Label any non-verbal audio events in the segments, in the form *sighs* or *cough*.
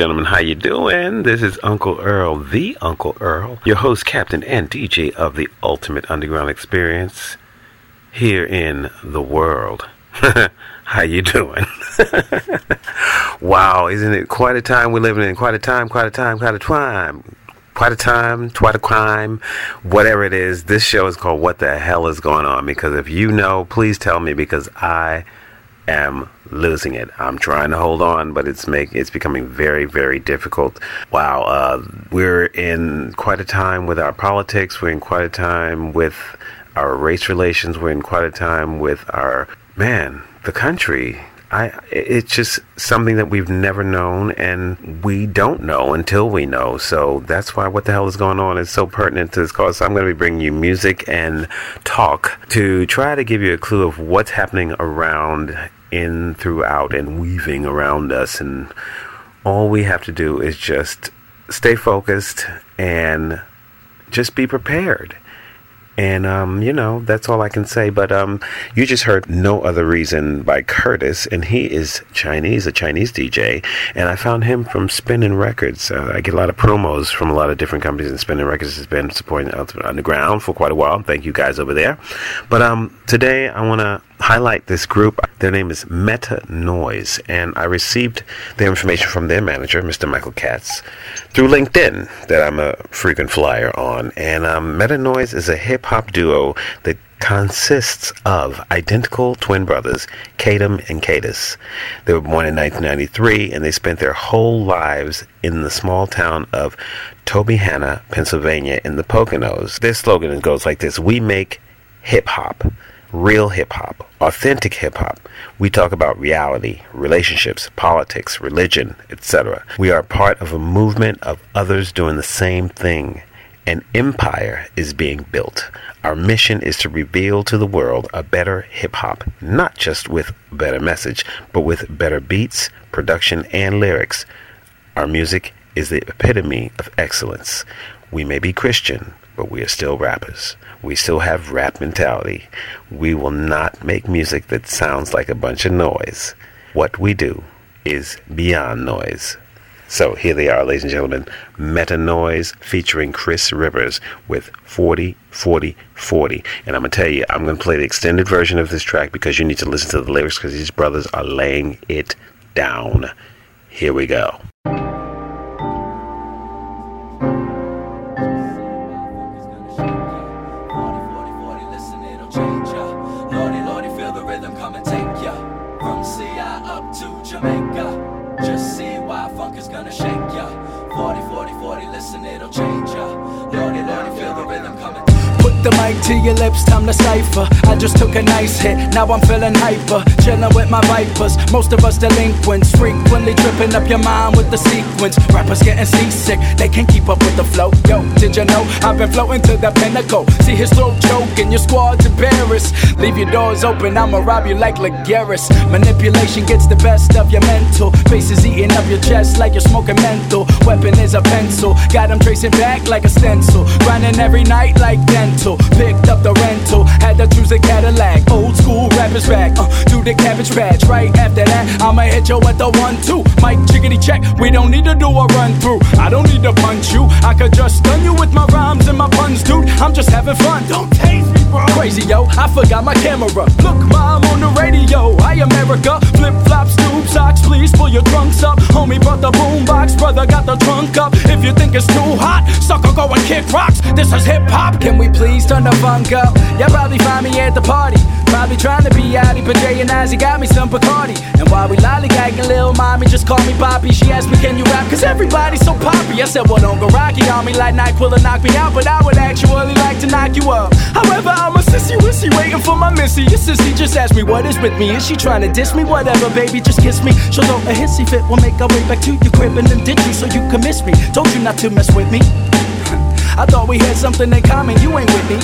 gentlemen. How you doing? This is Uncle Earl, the Uncle Earl, your host, captain, and DJ of the Ultimate Underground Experience here in the world. *laughs* How you doing? *laughs* wow, isn't it quite a time we're living in? Quite a time, quite a time, quite a time. Quite a time, quite a crime, whatever it is. This show is called What the Hell is Going On? Because if you know, please tell me because I am losing it. I'm trying to hold on, but it's make it's becoming very, very difficult. Wow, uh, we're in quite a time with our politics. We're in quite a time with our race relations. We're in quite a time with our man, the country. I it's just something that we've never known and we don't know until we know. So that's why what the hell is going on is so pertinent to this cause. So I'm going to be bringing you music and talk to try to give you a clue of what's happening around in throughout and weaving around us and all we have to do is just stay focused and just be prepared. And um, you know, that's all I can say. But um, you just heard No Other Reason by Curtis, and he is Chinese, a Chinese DJ. And I found him from Spinning Records. Uh, I get a lot of promos from a lot of different companies, and Spinning Records has been supporting Underground for quite a while. Thank you guys over there. But um, today I want to highlight this group. Their name is Meta Noise, and I received the information from their manager, Mr. Michael Katz, through LinkedIn that I'm a frequent flyer on. And um, Meta Noise is a hip hop duo that consists of identical twin brothers, Kadam and Kadis. They were born in 1993 and they spent their whole lives in the small town of Tobyhanna, Pennsylvania, in the Poconos. Their slogan goes like this We make hip hop real hip hop, authentic hip hop. We talk about reality, relationships, politics, religion, etc. We are part of a movement of others doing the same thing. An empire is being built. Our mission is to reveal to the world a better hip hop, not just with better message, but with better beats, production, and lyrics. Our music is the epitome of excellence. We may be Christian, but we are still rappers. We still have rap mentality. We will not make music that sounds like a bunch of noise. What we do is beyond noise. So here they are, ladies and gentlemen. Meta Noise featuring Chris Rivers with 40 40 40. And I'm going to tell you, I'm going to play the extended version of this track because you need to listen to the lyrics because these brothers are laying it down. Here we go. To your lips, time to cipher. I just took a nice hit, now I'm feeling hyper. Chilling with my vipers, most of us delinquents. Frequently tripping up your mind with the sequence. Rappers getting seasick, they can't keep up with the flow. Yo, did you know I've been floating to the pinnacle? See his throat choking, your squad's embarrassed. Leave your doors open, I'ma rob you like Lagaris. Manipulation gets the best of your mental. Faces eating up your chest like you're smoking mental. Weapon is a pencil, got 'em tracing back like a stencil. Grinding every night like dental. Picked up the rental, had to choose a Cadillac. Old school rappers back, uh, do the cabbage patch. Right after that, I'ma hit you with the one two. Mike chickity check, we don't need to do a run through. I don't need to punch you, I could just stun you with my rhymes and my puns, dude. I'm just having fun. Don't taste me, bro. Crazy yo, I forgot my camera. Look, mom on the radio. Hi America, flip flops, tube socks. Please pull your trunks up. Homie brought the boombox, brother got the trunk up. If you think it's too hot, sucker go and kick rocks. This is hip hop. Can we please turn the funk up? Y'all probably find me at the party. Probably trying to be outy, but Jay and Ozzy got me some Bacardi. And while we lollygagging, little mommy just call me Poppy. She asked me, Can you rap? Cause everybody's so poppy. I said, Well, don't go rocky on me like NyQuil and knock me out, but I would actually like to knock you up. However, I'm a sissy wissy waiting for my missy. Your sissy just asked me, What is with me? Is she trying to diss me? Whatever, baby, just kiss me. She'll throw a hissy fit. We'll make our way back to your crib and then ditch so you can miss me. Told you not to mess with me. *laughs* I thought we had something in common, you ain't with me.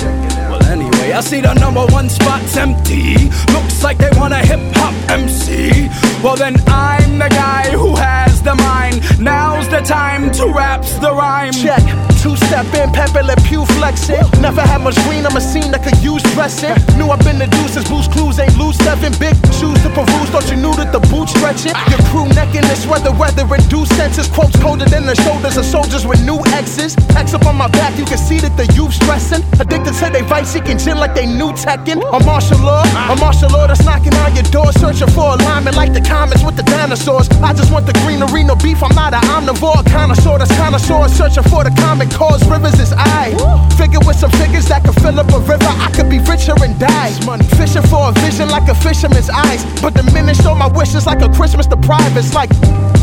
Well, anyway, I see the number one spot's empty. Looks like they want a hip hop MC. Well, then I'm the guy who has the mind. Now's the time to rap's the rhyme. Check. two step in, Pepe Le Pew flexing. Never had much green, I'm a scene that could use dressing. Knew I've been the deuces, boost clues ain't loose. Stepping big shoes to peruse. Thought you knew that the boot stretching. Ah. Your crew neck in this weather, weather reduced senses. Quotes colder than the shoulders of soldiers with new X's. X up on my back, you can see that the youth stressing. Addicted to they vice seeking gin like they new Tekken. A martial law, a ah. martial law that's knocking on your door, searching for alignment like the comments with the dinosaurs. I just want the greenery, no beef. I'm not an omnivore, connoisseur that's connoisseur, searching for the common cause. Rivers is I. Figure with some figures that could fill up a river. I could be richer and die. Fishing for a vision like a fisherman's eyes, but diminish all my wishes like a Christmas to privates. Like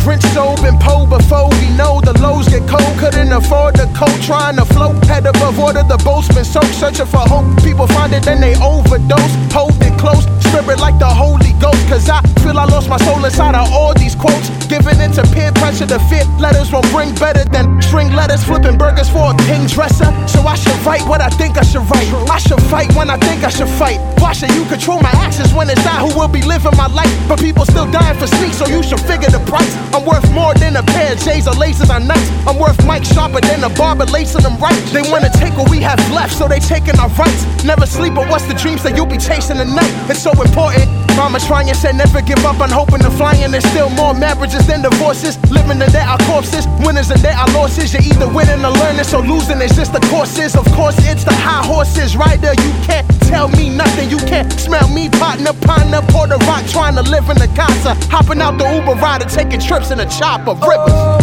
Grinch soap and Poe before we know the lows get cold. Couldn't afford the coat, trying to float. Head above water, the boat's been soaked. Searching for hope. People find it, then they overdose. Hold it close, spirit like the Holy Ghost. Cause I feel I lost my soul inside of all these quotes. Giving into peer pressure to fit letters won't bring better than string letters. Flipping burgers for a king dresser. So I should write what I think I should write. I should fight when I think I should fight. Why should you control my actions when it's I who will be living my life? But people still dying for sneaks, so you should figure the price. I'm worth more than a pair of J's or laces on nights. I'm worth Mike sharper than a barber lacing them right. They wanna take what we have left, so they taking our rights. Never sleep, but what's the dreams that you'll be chasing tonight? It's so important. Mama trying said never give up on hoping to flying. There's still more marriages than divorces. Living in there are corpses, winners and there are losses. You're either winning or learning, so losing is just the courses. Of course, it's the high horses. Rider, you can't tell me nothing. You can't smell me partner, partner, Puerto Rock, trying to live in the casa. Hopping out the Uber rider, taking trips in a chopper. Rivers.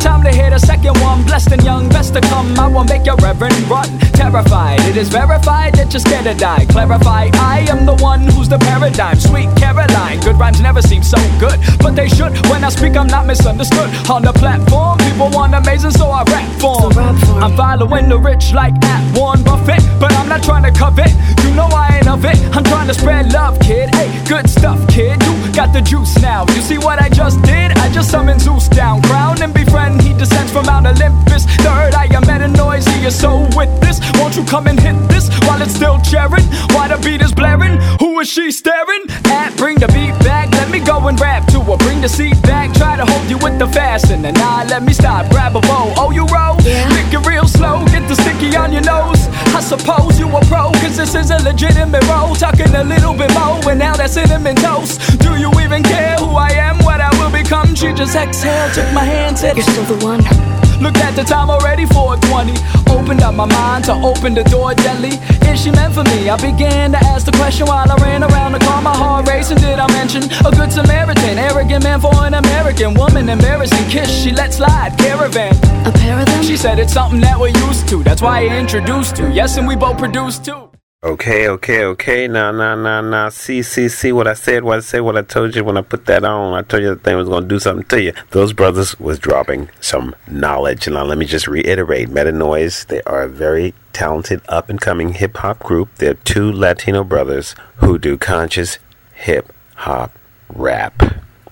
Time to hit a second one. Blessed and young, best to come. I will make your reverend run. Terrified, it is verified that you're scared to die. Clarify, I am the one who's the paradigm. Sweet Caroline, good rhymes never seem so good, but they should. When I speak, I'm not misunderstood. On the platform, people want amazing, so I rap for 'em. I'm following the rich like at Warren Buffett, but I'm not trying to covet. You know I ain't of it. I'm trying to spread love, kid. Hey, good stuff, kid. You got the juice now. You see what I just did? I just summoned Zeus down, crown and befriend. He descends from Mount Olympus. Third eye, I'm at a. He is so with this. Won't you come and hit this while it's still cheering? Why the beat is blaring? Who is she staring at? Bring the beat back. Let me go and rap to her. Bring the seat back. Try to hold you with the fasten. And nah, let me stop. Grab a bow. Oh, you roll? Yeah. Lick it real slow. Get the sticky on your nose. I suppose you a pro. Cause this is a legitimate role. Talking a little bit more. And now that cinnamon toast. Do you even care who I am? What I will become? She just exhaled. Took my hand. Said, You're still the one. Look at the time already 420 Opened up my mind to open the door gently. Is she meant for me? I began to ask the question while I ran around the car. My heart racing, did I mention? A good Samaritan, arrogant man for an American woman. Embarrassing kiss, she let slide, caravan. A pair of them? She said it's something that we're used to. That's why I introduced you. Yes, and we both produced too Okay, okay, okay. Nah, nah, nah, nah. See, see, see what I said, what I said, what I told you when I put that on. I told you the thing was going to do something to you. Those brothers was dropping some knowledge. And now, let me just reiterate. Meta Noise, they are a very talented up and coming hip hop group. They're two Latino brothers who do conscious hip hop rap.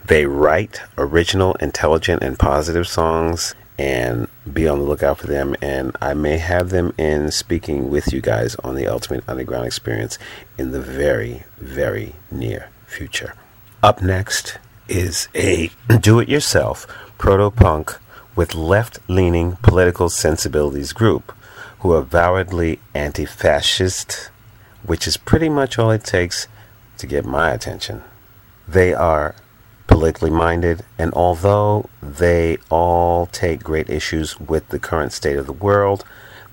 They write original, intelligent, and positive songs and be on the lookout for them. And I may have them in speaking with you guys on the Ultimate Underground Experience in the very, very near future. Up next is a *clears throat* do it yourself proto punk with left leaning political sensibilities group who are avowedly anti fascist, which is pretty much all it takes to get my attention. They are politically minded, and although they all take great issues with the current state of the world,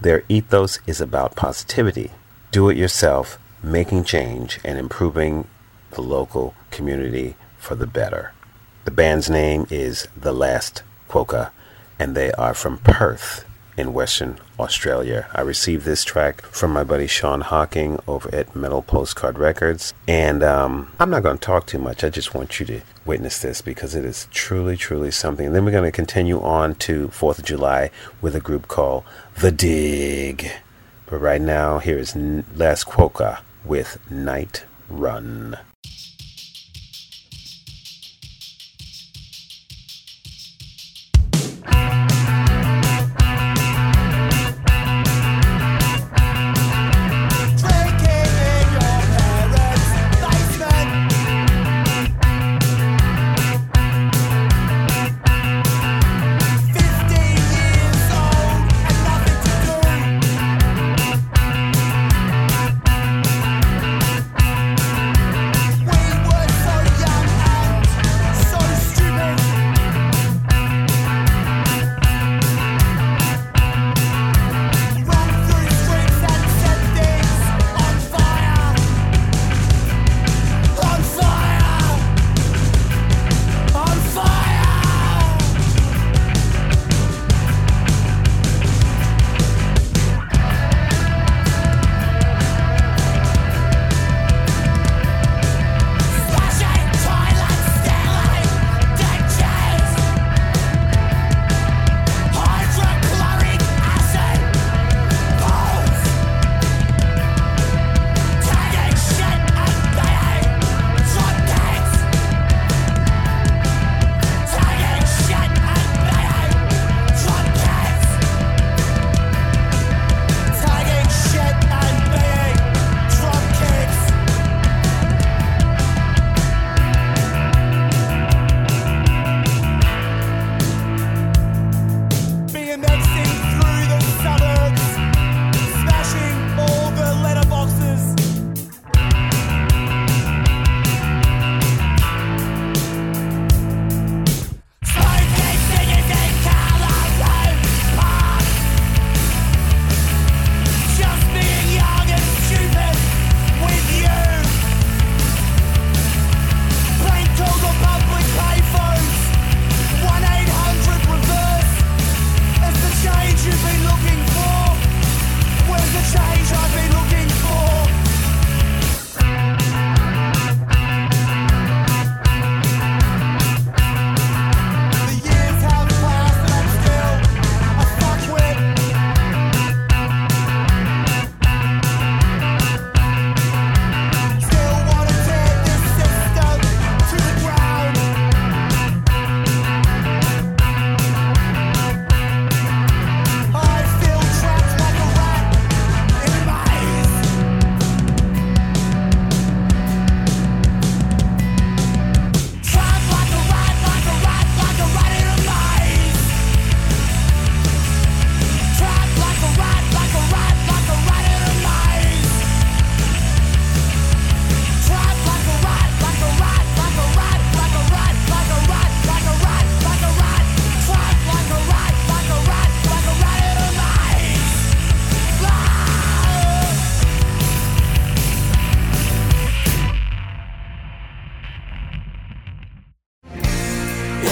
their ethos is about positivity, do it yourself, making change, and improving the local community for the better. The band's name is The Last Quokka, and they are from Perth in Western Australia. I received this track from my buddy Sean Hawking over at Metal Postcard Records. And um, I'm not going to talk too much. I just want you to witness this because it is truly, truly something. And then we're going to continue on to 4th of July with a group called The Dig. But right now, here is N- Les Quokka with Night Run.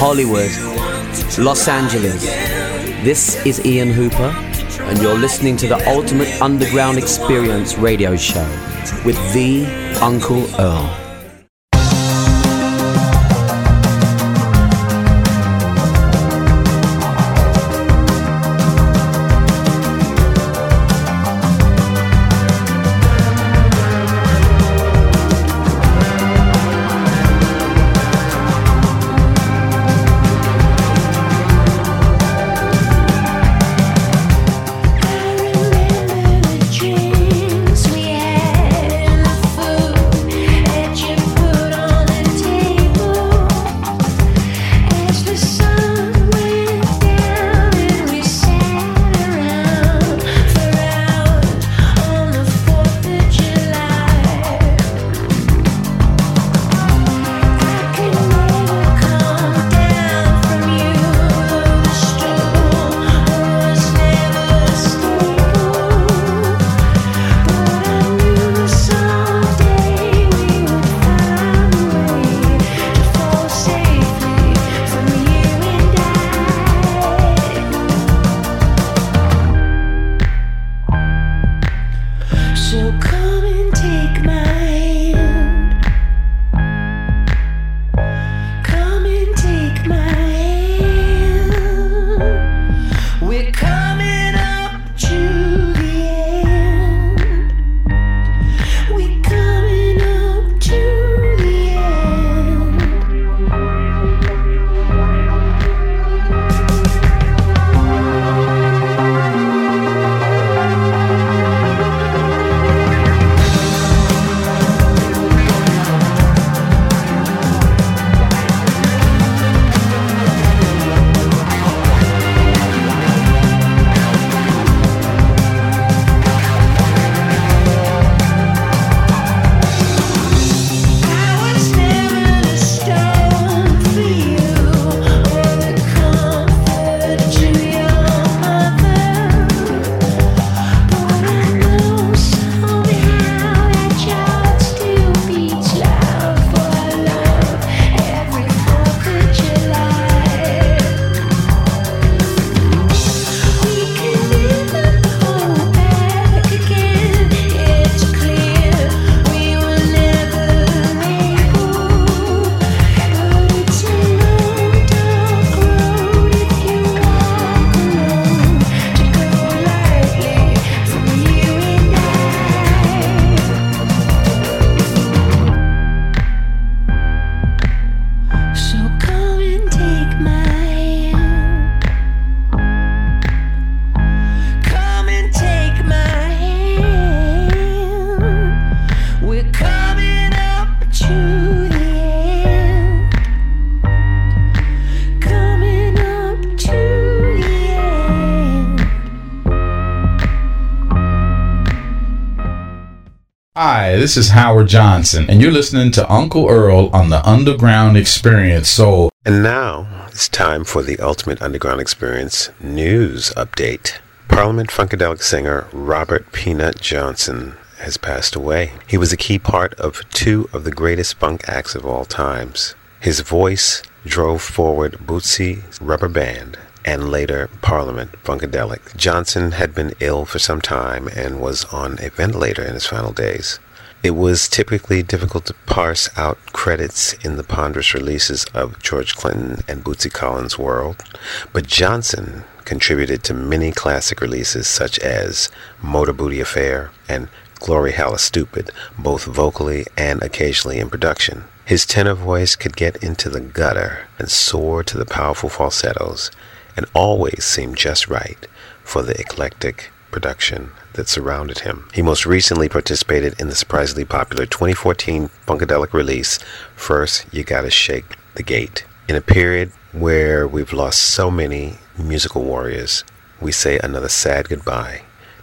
Hollywood, Los Angeles. This is Ian Hooper, and you're listening to the Ultimate Underground Experience radio show with the Uncle Earl. This is Howard Johnson, and you're listening to Uncle Earl on the Underground Experience. So, And now it's time for the Ultimate Underground Experience news update. Parliament Funkadelic singer Robert Peanut Johnson has passed away. He was a key part of two of the greatest funk acts of all times. His voice drove forward Bootsy's rubber band and later Parliament Funkadelic. Johnson had been ill for some time and was on a ventilator in his final days. It was typically difficult to parse out credits in the ponderous releases of George Clinton and Bootsy Collins' World, but Johnson contributed to many classic releases such as Motor Booty Affair and Gloryhallastoopid, both vocally and occasionally in production. His tenor voice could get into the gutter and soar to the powerful falsettos, and always seemed just right for the eclectic production that surrounded him. He most recently participated in the surprisingly popular 2014 Funkadelic release, First You Gotta Shake the Gate. In a period where we've lost so many musical warriors, we say another sad goodbye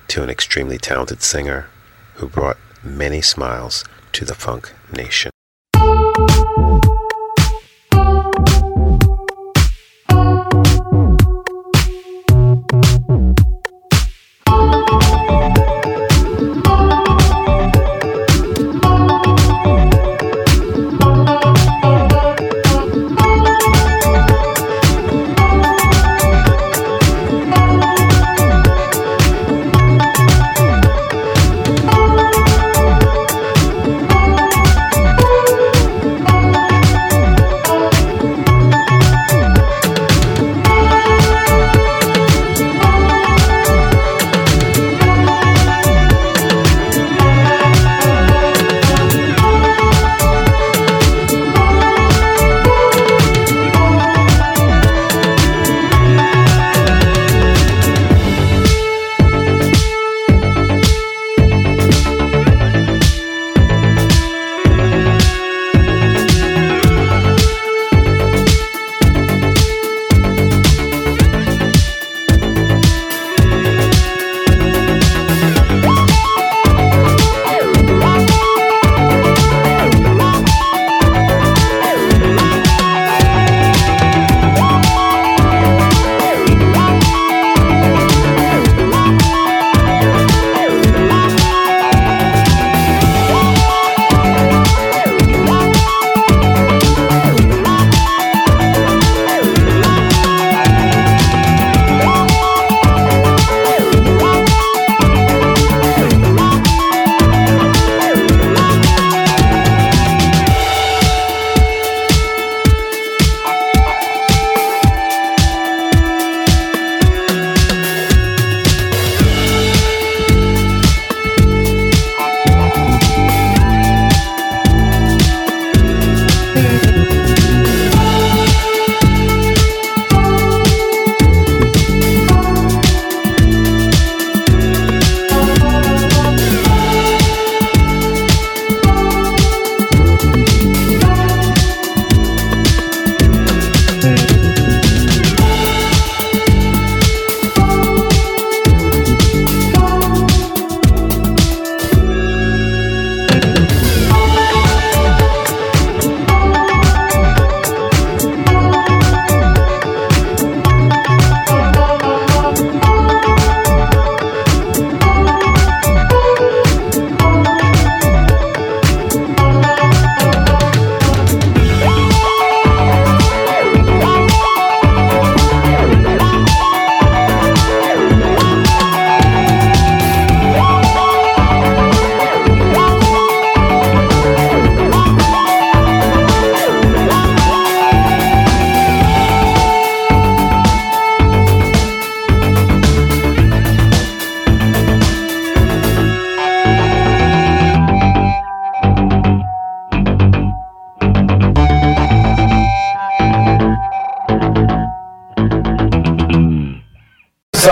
to an extremely talented singer who brought many smiles to the funk nation.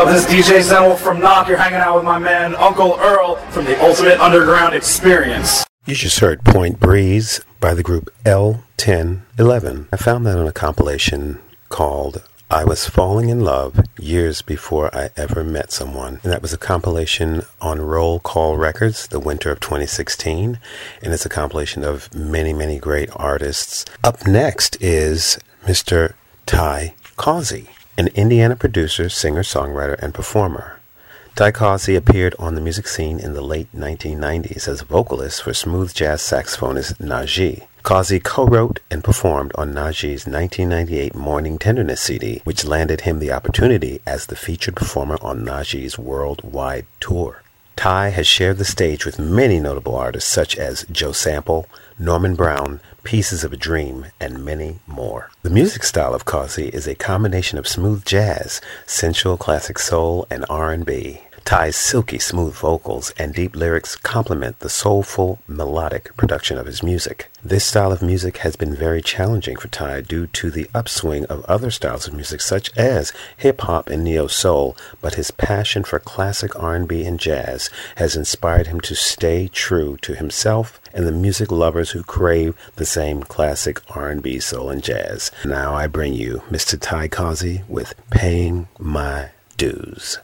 This is DJ Zenwolf from Knock. You're hanging out with my man Uncle Earl from the Ultimate Underground Experience. You just heard Point Breeze by the group L1011. I found that on a compilation called I Was Falling in Love Years Before I Ever Met Someone. And that was a compilation on Roll Call Records, the winter of 2016. And it's a compilation of many, many great artists. Up next is Mr. Ty Causey, an Indiana producer, singer, songwriter, and performer. Ty Causey appeared on the music scene in the late 1990s as a vocalist for smooth jazz saxophonist Najee. Causey co-wrote and performed on Najee's 1998 Morning Tenderness CD, which landed him the opportunity as the featured performer on Najee's worldwide tour. Ty has shared the stage with many notable artists such as Joe Sample, Norman Brown, Pieces of a Dream, and many more. The music style of Causey is a combination of smooth jazz, sensual classic soul, and R&B. Ty's silky smooth vocals and deep lyrics complement the soulful, melodic production of his music. This style of music has been very challenging for Ty due to the upswing of other styles of music such as hip hop and neo soul, but his passion for classic R&B and jazz has inspired him to stay true to himself and the music lovers who crave the same classic R&B, soul and jazz. Now I bring you Mr. Ty Causey with Paying My Dues.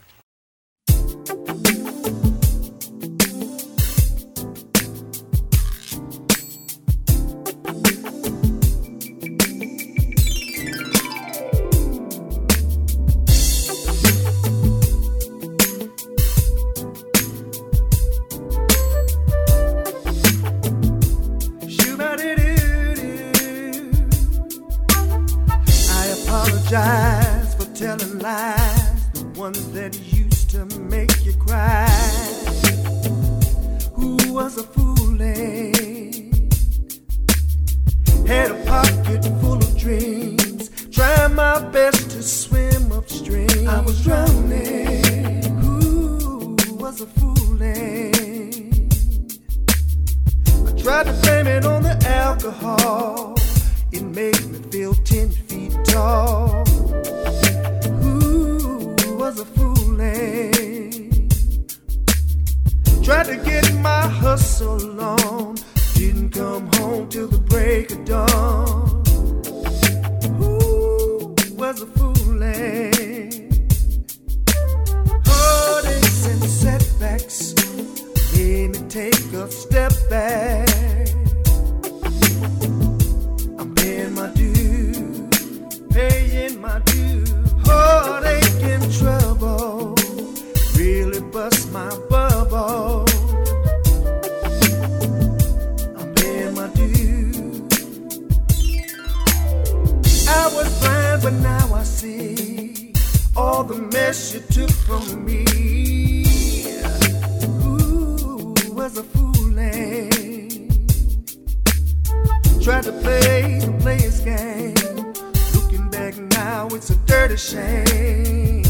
It's a dirty shame.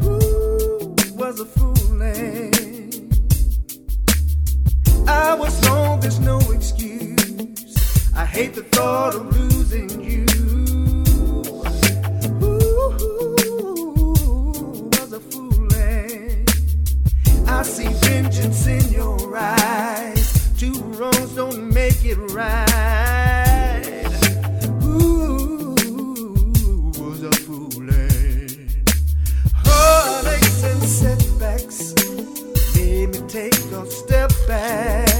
Who was a fooling? I was wrong, there's no excuse. I hate the thought of losing you. Who was a fooling? I see vengeance in your eyes. Two wrongs don't make it right. Back.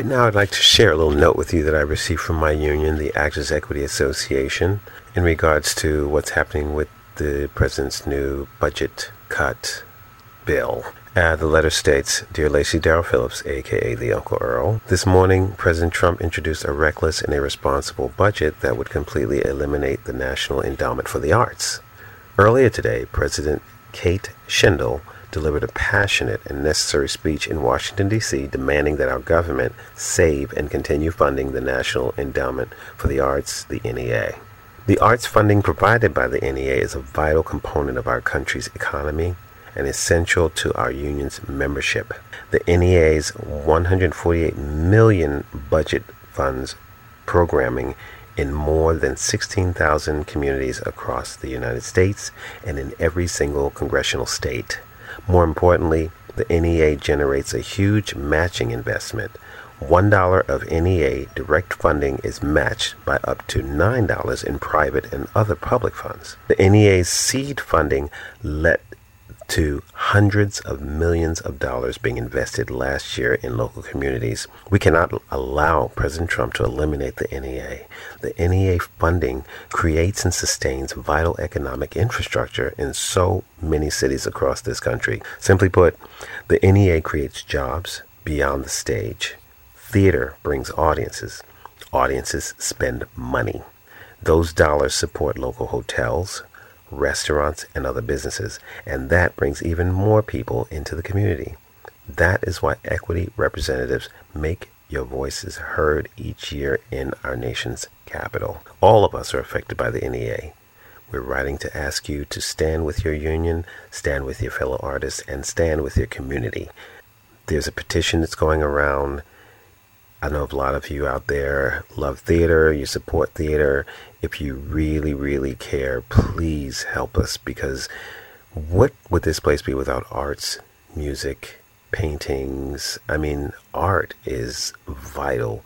Right now, I'd like to share a little note with you that I received from my union, the Actors Equity Association, in regards to what's happening with the president's new budget cut bill. Uh, the letter states Dear Lacy Darryl Phillips, aka the Uncle Earl, this morning President Trump introduced a reckless and irresponsible budget that would completely eliminate the National Endowment for the Arts. Earlier today, President Kate Shindle delivered a passionate and necessary speech in Washington, D.C., demanding that our government save and continue funding the National Endowment for the Arts, the NEA. The arts funding provided by the NEA is a vital component of our country's economy and essential to our union's membership. The NEA's 148 million budget funds programming in more than 16,000 communities across the United States and in every single congressional state. More importantly, the NEA generates a huge matching investment. $1 of NEA direct funding is matched by up to $9 in private and other public funds. The NEA's seed funding led to hundreds of millions of dollars being invested last year in local communities. We cannot allow President Trump to eliminate the NEA. The NEA funding creates and sustains vital economic infrastructure in so many cities across this country. Simply put, the NEA creates jobs beyond the stage. Theater brings audiences. Audiences spend money. Those dollars support local hotels, restaurants, and other businesses, and that brings even more people into the community. That is why equity representatives make your voices heard each year in our nation's capital. All of us are affected by the NEA. We're writing to ask you to stand with your union, stand with your fellow artists, and stand with your community. There's a petition that's going around. I know a lot of you out there love theater, you support theater. If you really, really care, please help us because what would this place be without arts, music, paintings? I mean, art is vital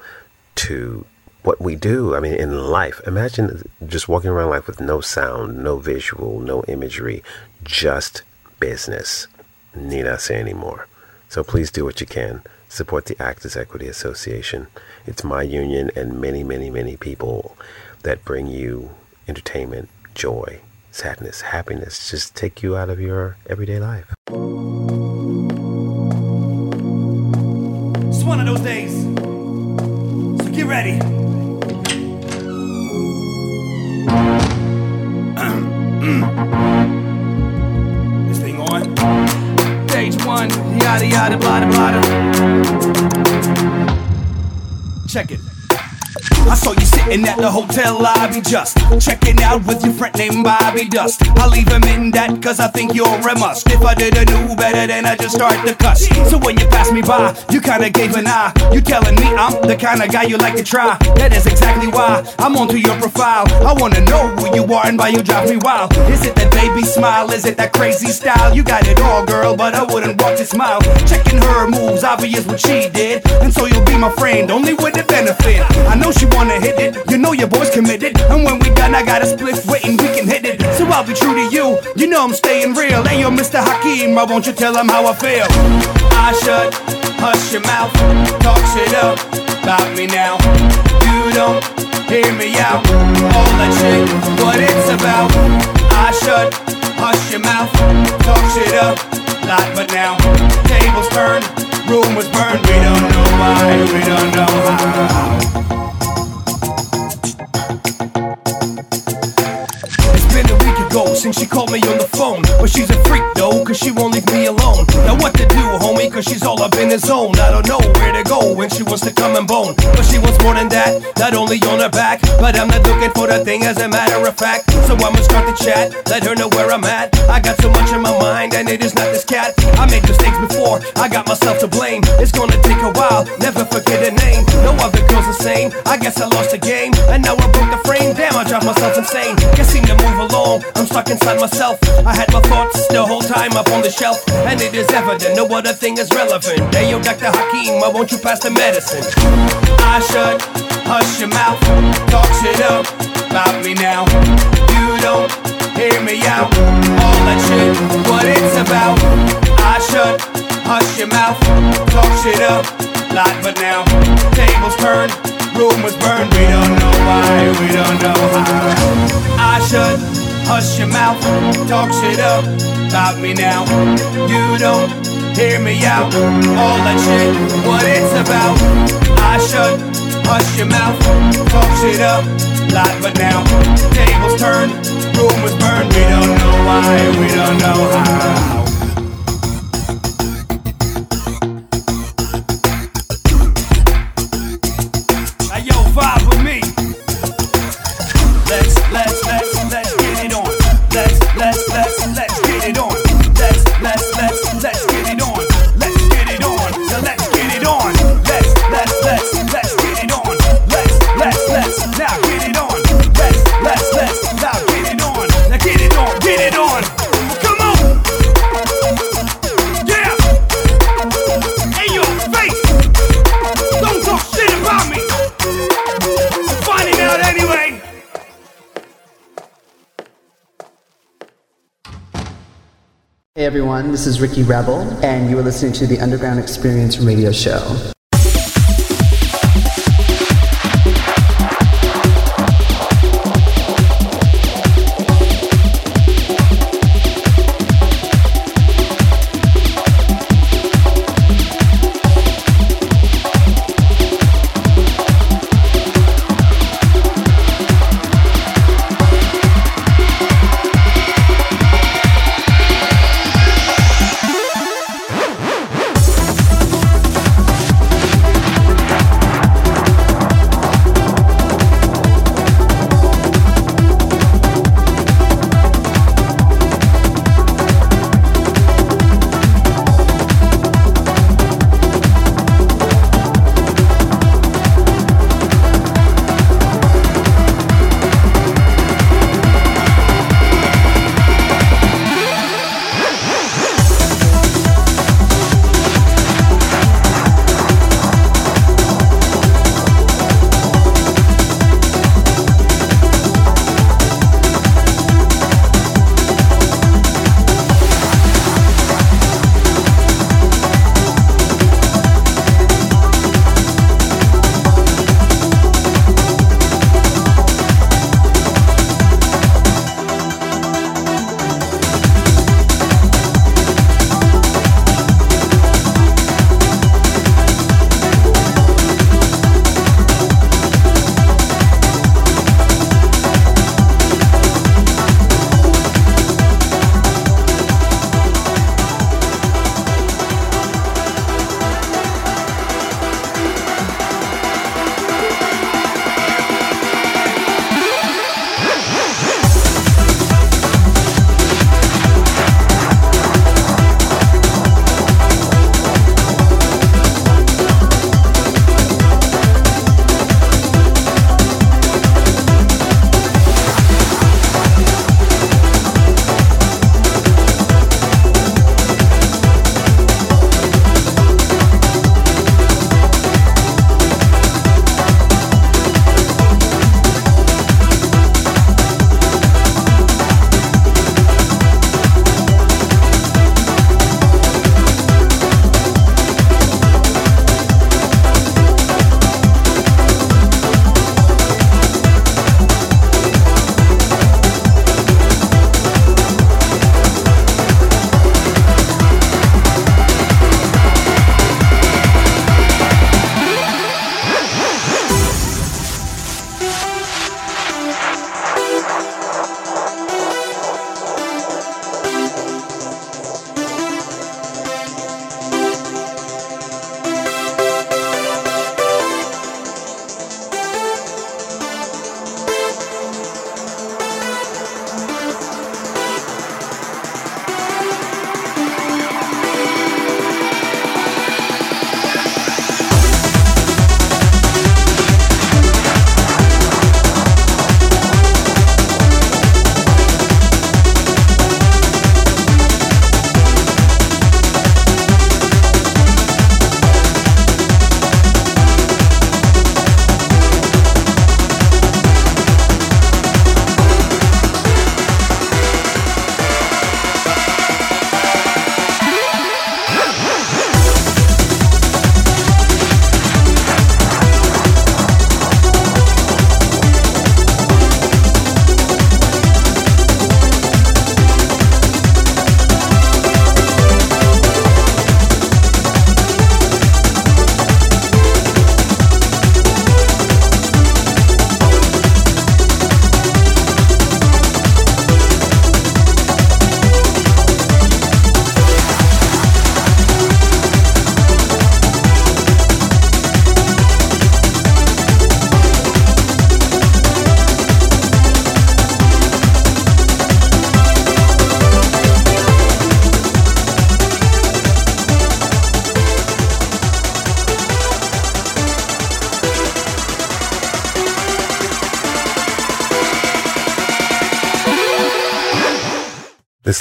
to what we do. I mean, in life, imagine just walking around life with no sound, no visual, no imagery, just business. Need I say any more? So please do what you can. Support the Actors Equity Association. It's my union and many, many, many people that bring you entertainment, joy, sadness, happiness. Just take you out of your everyday life. It's one of those days. So get ready. *clears throat* this thing on. Stage one, yada yada blada blada. Check it. I saw you sitting at the hotel lobby just checking out with your friend named Bobby Dust. I leave him in that cause I think you're a must. If I didn't know better, then I just start to cuss. So when you pass me by, you kinda gave an eye. You telling me I'm the kind of guy you like to try. That is exactly why I'm onto your profile. I wanna know who you are and why you drive me wild. Is it that baby smile? Is it that crazy style? You got it all, girl, but I wouldn't walk to smile. Checking her moves, obvious what she did. And so you'll be my friend, only with the benefit. I know she wanna hit it, you know your boy's committed. And when we done, I got a split waiting, we can hit it. So I'll be true to you, you know I'm staying real. Hey, yo, Mr. Hakeem, why won't you tell him how I feel? I should hush your mouth, talk shit up about me now. You don't hear me out, all that shit, what it's about. I should hush your mouth, talk shit up, lot but now. Tables turn, rumors burn, we don't know why, we don't know how. Since she called me on the phone. But she's a freak though, cause she won't leave me alone. Now what to do, homie, cause she's all up in the zone. I don't know where to go when she wants to come and bone. But she wants more than that, not only on her back, but I'm not looking for the thing as a matter of fact. So I'ma start the chat, let her know where I'm at. I got so much in my mind, and it is not this cat. I made mistakes before, I got myself to blame. It's gonna take a while, never forget a name. No other girl's the same, I guess I lost the game. And now I broke the frame, damn, I drive myself insane. Seem to move along, I'm stuck inside myself. I had my thoughts the whole time up on the shelf, and it is evident no other thing is relevant. Hey yo, Dr. Hakeem, why won't you pass the medicine? I should hush your mouth, talk shit up about me now. You don't hear me out, all that shit, what it's about. I should hush your mouth, talk shit up lot, but now tables turn, rumors burn. We don't know why, we don't know how. I should hush your mouth, talk shit up about me now. You don't hear me out, all that shit, what it's about. I should hush your mouth, talk shit up, lot, but now tables turn, rumors burn. We don't know why, we don't know how. Everyone, this is Ricky Rebel, and you are listening to the Underground Experience Radio Show.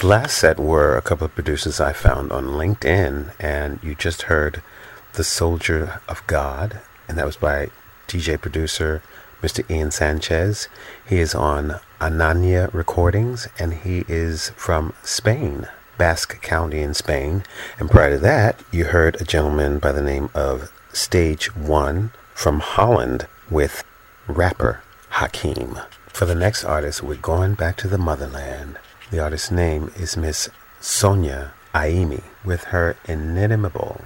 Last set were a couple of producers I found on LinkedIn, and you just heard The Soldier of God, and that was by DJ producer Mr. Ian Sanchez. He is on Ananya Recordings, and he is from Spain, Basque Country in Spain. And prior to that, you heard a gentleman by the name of Stage One from Holland with rapper Hakeem. For the next artist, we're going back to the motherland. The artist's name is Miss Sonia Aimy, with her inimitable,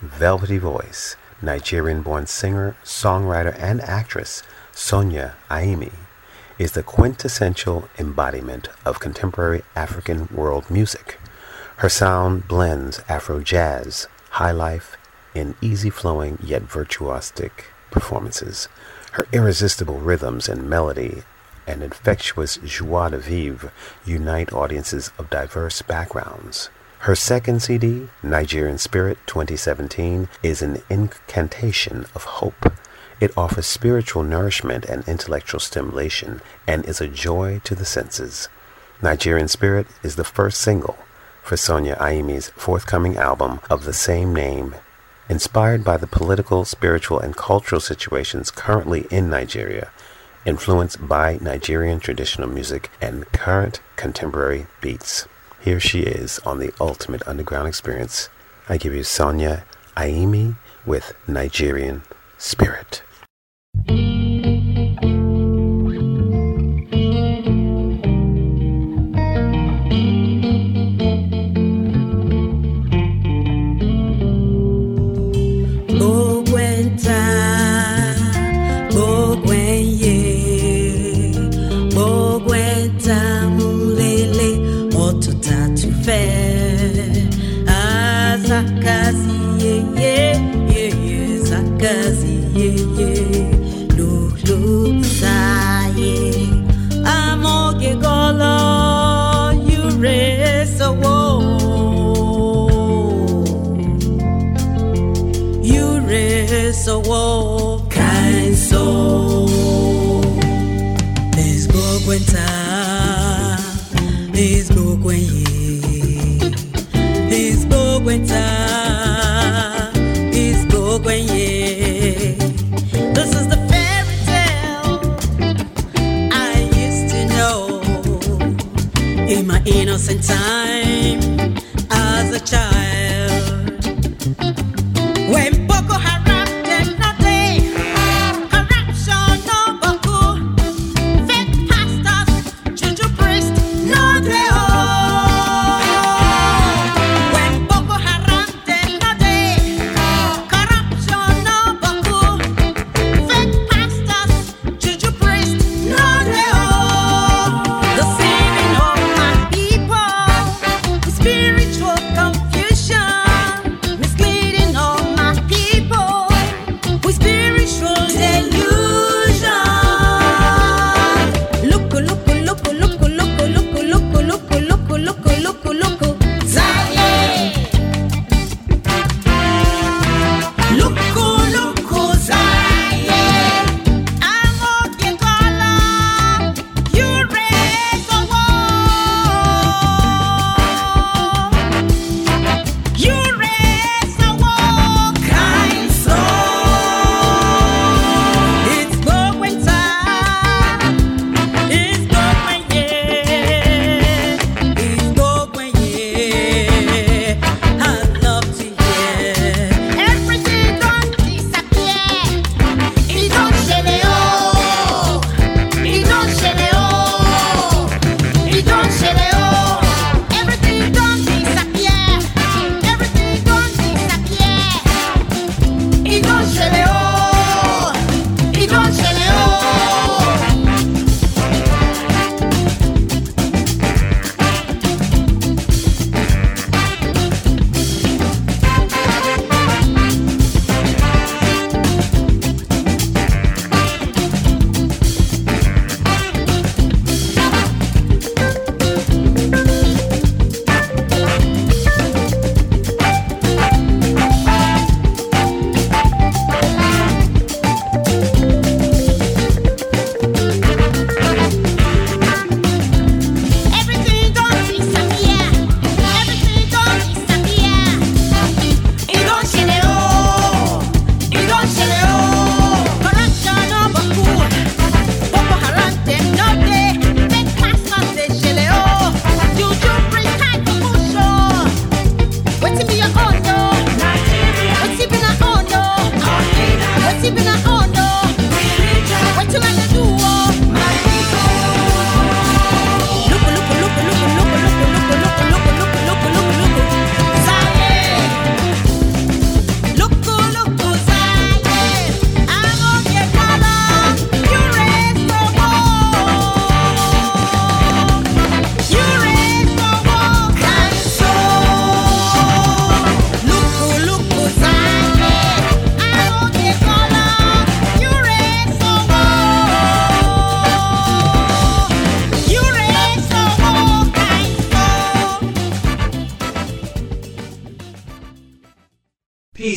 velvety voice. Nigerian born singer, songwriter, and actress Sonia Aimy is the quintessential embodiment of contemporary African world music. Her sound blends Afro jazz, high life, in easy flowing yet virtuosic performances. Her irresistible rhythms and melody and infectious joie de vivre unite audiences of diverse backgrounds. Her second CD, Nigerian Spirit 2017, is an incantation of hope. It offers spiritual nourishment and intellectual stimulation and is a joy to the senses. Nigerian Spirit is the first single for Sonia Aimy's forthcoming album of the same name inspired by the political, spiritual, and cultural situations currently in Nigeria, influenced by Nigerian traditional music and current contemporary beats. Here she is on the Ultimate Underground Experience. I give you Sonia Aimy with Nigerian Spirit.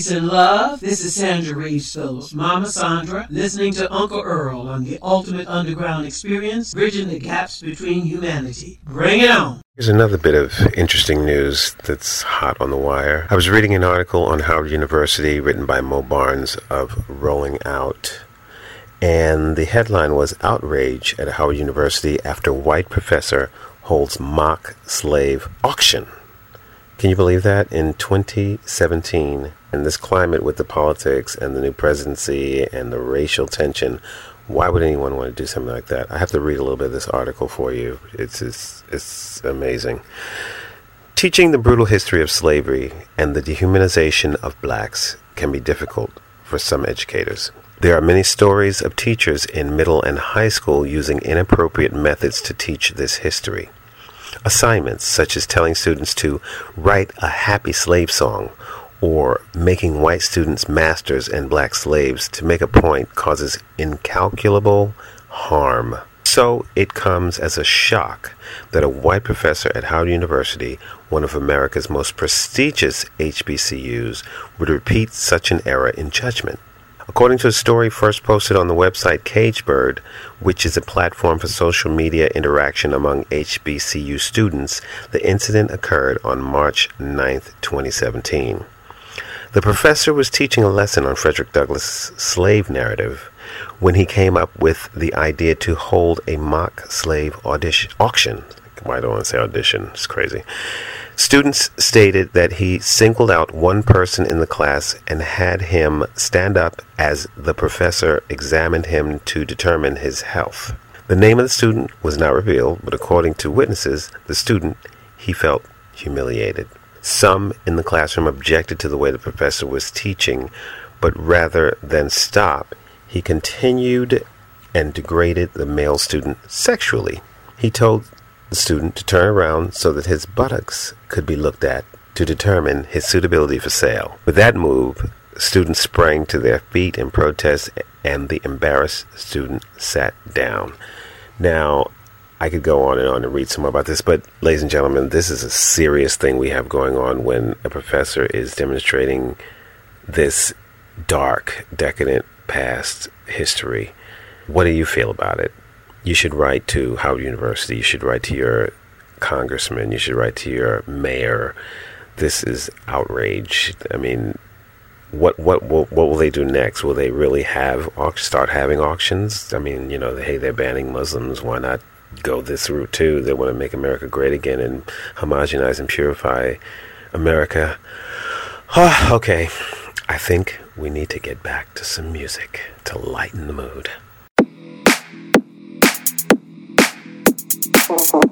Peace and love. This is Sandra Reeves Phillips, Mama Sandra, listening to Uncle Earl on the Ultimate Underground Experience, bridging the gaps between humanity. Bring it on. Here's another bit of interesting news that's hot on the wire. I was reading an article on Howard University written by Mo Barnes of Rolling Out. And the headline was Outrage at Howard University after white professor holds mock slave auction. Can you believe that? In 2017, in this climate with the politics and the new presidency and the racial tension, why would anyone want to do something like that? I have to read a little bit of this article for you. It's it's, it's amazing. Teaching the brutal history of slavery and the dehumanization of blacks can be difficult for some educators. There are many stories of teachers in middle and high school using inappropriate methods to teach this history. Assignments such as telling students to write a happy slave song or making white students masters and black slaves to make a point causes incalculable harm. So it comes as a shock that a white professor at Howard University, one of America's most prestigious HBCUs, would repeat such an error in judgment. According to a story first posted on the website Cagebird, which is a platform for social media interaction among HBCU students, the incident occurred on March 9, 2017. The professor was teaching a lesson on Frederick Douglass' slave narrative when he came up with the idea to hold a mock slave audition auction. Why do I want to say audition? It's crazy. Students stated that he singled out one person in the class and had him stand up as the professor examined him to determine his health. The name of the student was not revealed, but according to witnesses, the student he felt humiliated. Some in the classroom objected to the way the professor was teaching, but rather than stop, he continued and degraded the male student sexually. He told the student to turn around so that his buttocks could be looked at to determine his suitability for sale. With that move, students sprang to their feet in protest, and the embarrassed student sat down. Now, I could go on and on and read some more about this, but ladies and gentlemen, this is a serious thing we have going on when a professor is demonstrating this dark, decadent past history. What do you feel about it? You should write to Howard University. You should write to your congressman. You should write to your mayor. This is outrage. I mean, what what will, what will they do next? Will they really have start having auctions? I mean, you know, hey, they're banning Muslims. Why not go this route too? They want to make America great again and homogenize and purify America. *sighs* Okay, I think we need to get back to some music to lighten the mood. Oh.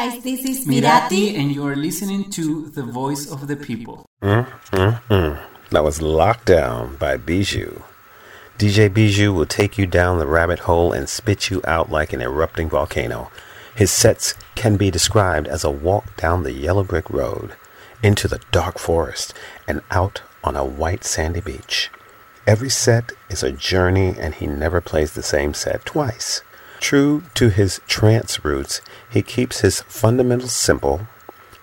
Guys, this is Mirati, and you are listening to The Voice of the People. Mm, mm, mm. That was Lockdown by Bijou. DJ Bijou will take you down the rabbit hole and spit you out like an erupting volcano. His sets can be described as a walk down the yellow brick road, into the dark forest, and out on a white sandy beach. Every set is a journey, and he never plays the same set twice. True to his trance roots, he keeps his fundamentals simple,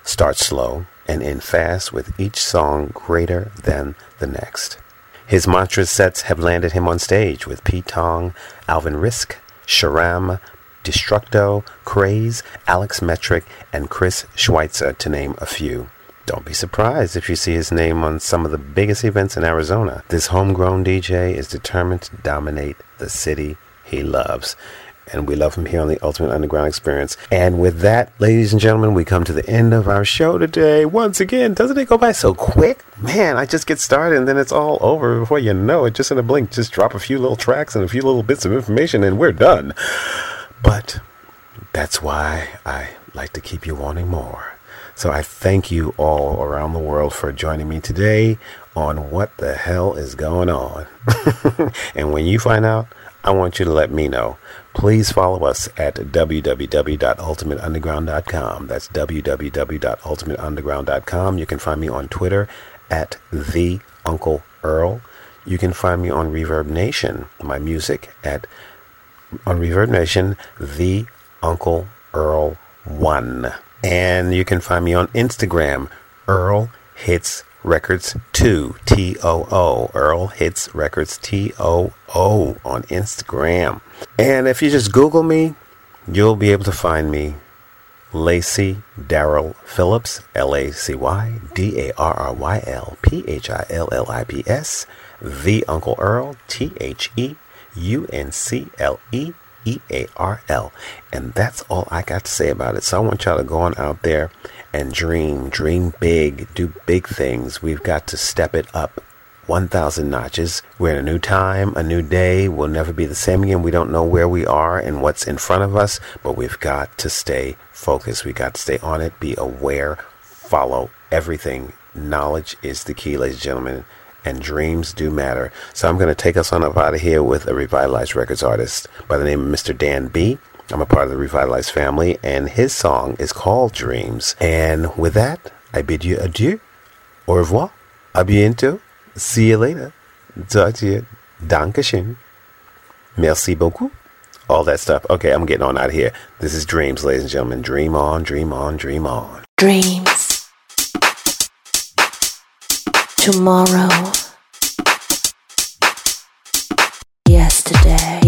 starts slow, and end fast with each song greater than the next. His mantra sets have landed him on stage with Pete Tong, Alvin Risk, Sharam, Destructo, Craze, Alex Metric, and Chris Schweitzer, to name a few. Don't be surprised if you see his name on some of the biggest events in Arizona. This homegrown DJ is determined to dominate the city he loves. And we love him here on the Ultimate Underground Experience. And with that, ladies and gentlemen, we come to the end of our show today. Once again, doesn't it go by so quick? Man, I just get started and then it's all over before you know it. Just in a blink, just drop a few little tracks and a few little bits of information and we're done. But that's why I like to keep you wanting more. So I thank you all around the world for joining me today on What the Hell is Going On. *laughs* and when you find out, I want you to let me know. Please follow us at www.ultimateunderground.com. That's www.ultimateunderground.com. You can find me on Twitter at the Uncle Earl. You can find me on ReverbNation, my music at on ReverbNation, the Uncle Earl One. And you can find me on Instagram, Earl Hits Records 2, T O O. Earl Hits Records T O O on Instagram. And if you just Google me, you'll be able to find me. Lacy Darryl Phillips, L A C Y D A R R Y L P H I L L I P S, The Uncle Earl, T H E U N C L E E A R L. And that's all I got to say about it. So I want y'all to go on out there and dream, dream big, do big things. We've got to step it up 1,000 notches. We're in a new time, a new day. We'll never be the same again. We don't know where we are and what's in front of us, but we've got to stay focused. We've got to stay on it, be aware, follow everything. Knowledge is the key, ladies and gentlemen and dreams do matter. So I'm going to take us on up out of here with a revitalized records artist by the name of Mr. Dan B. I'm a part of the Revitalized family, and his song is called Dreams. And with that, I bid you adieu, au revoir, a bientôt, see you later, talk to you, dankeschön, merci beaucoup, all that stuff. Okay, I'm getting on out of here. This is Dreams, ladies and gentlemen. Dream on, dream on, dream on. Dreams. Tomorrow. Yesterday,